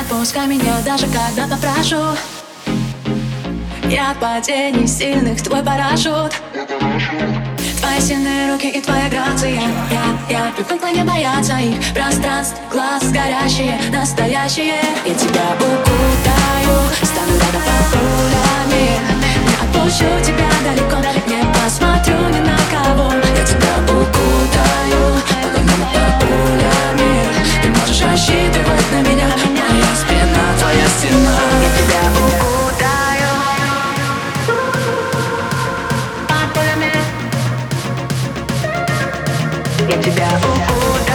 отпускай меня даже когда попрошу. Я падений сильных твой парашют Твои сильные руки и твоя грация. Я, я привыкла не бояться их. Пространств, глаз горящие, настоящие. Я тебя укутаю, стану рядом под пулями Я тебя. укутаю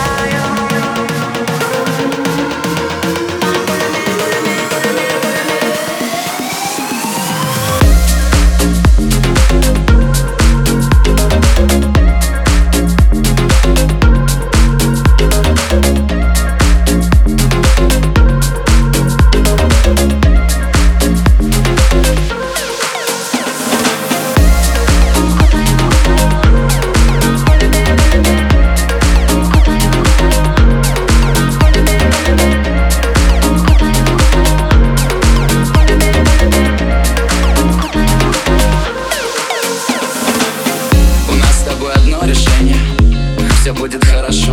Все будет хорошо.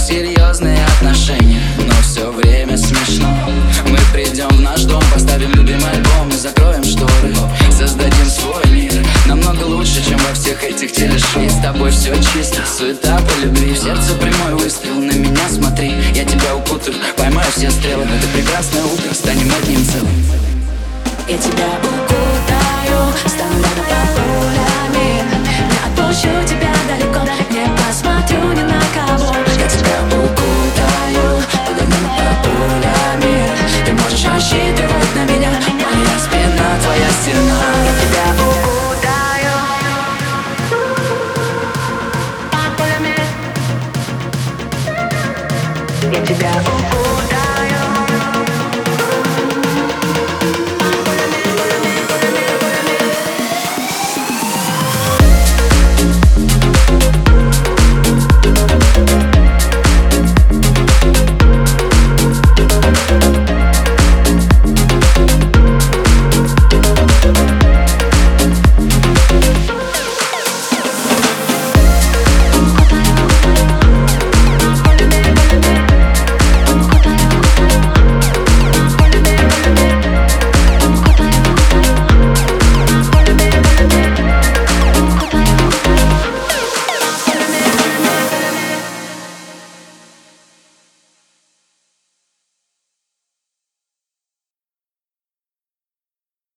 Серьезные отношения Но все время смешно. Мы придем в наш дом Поставим любимый альбом И закроем шторы. Создадим свой мир Намного лучше, чем во всех этих телешоу. И с тобой все чисто Суета по любви. В сердце прямой выстрел На меня смотри. Я тебя укутаю Поймаю все стрелы. Это прекрасное утро Станем одним целым. Я тебя укутаю, Yeah.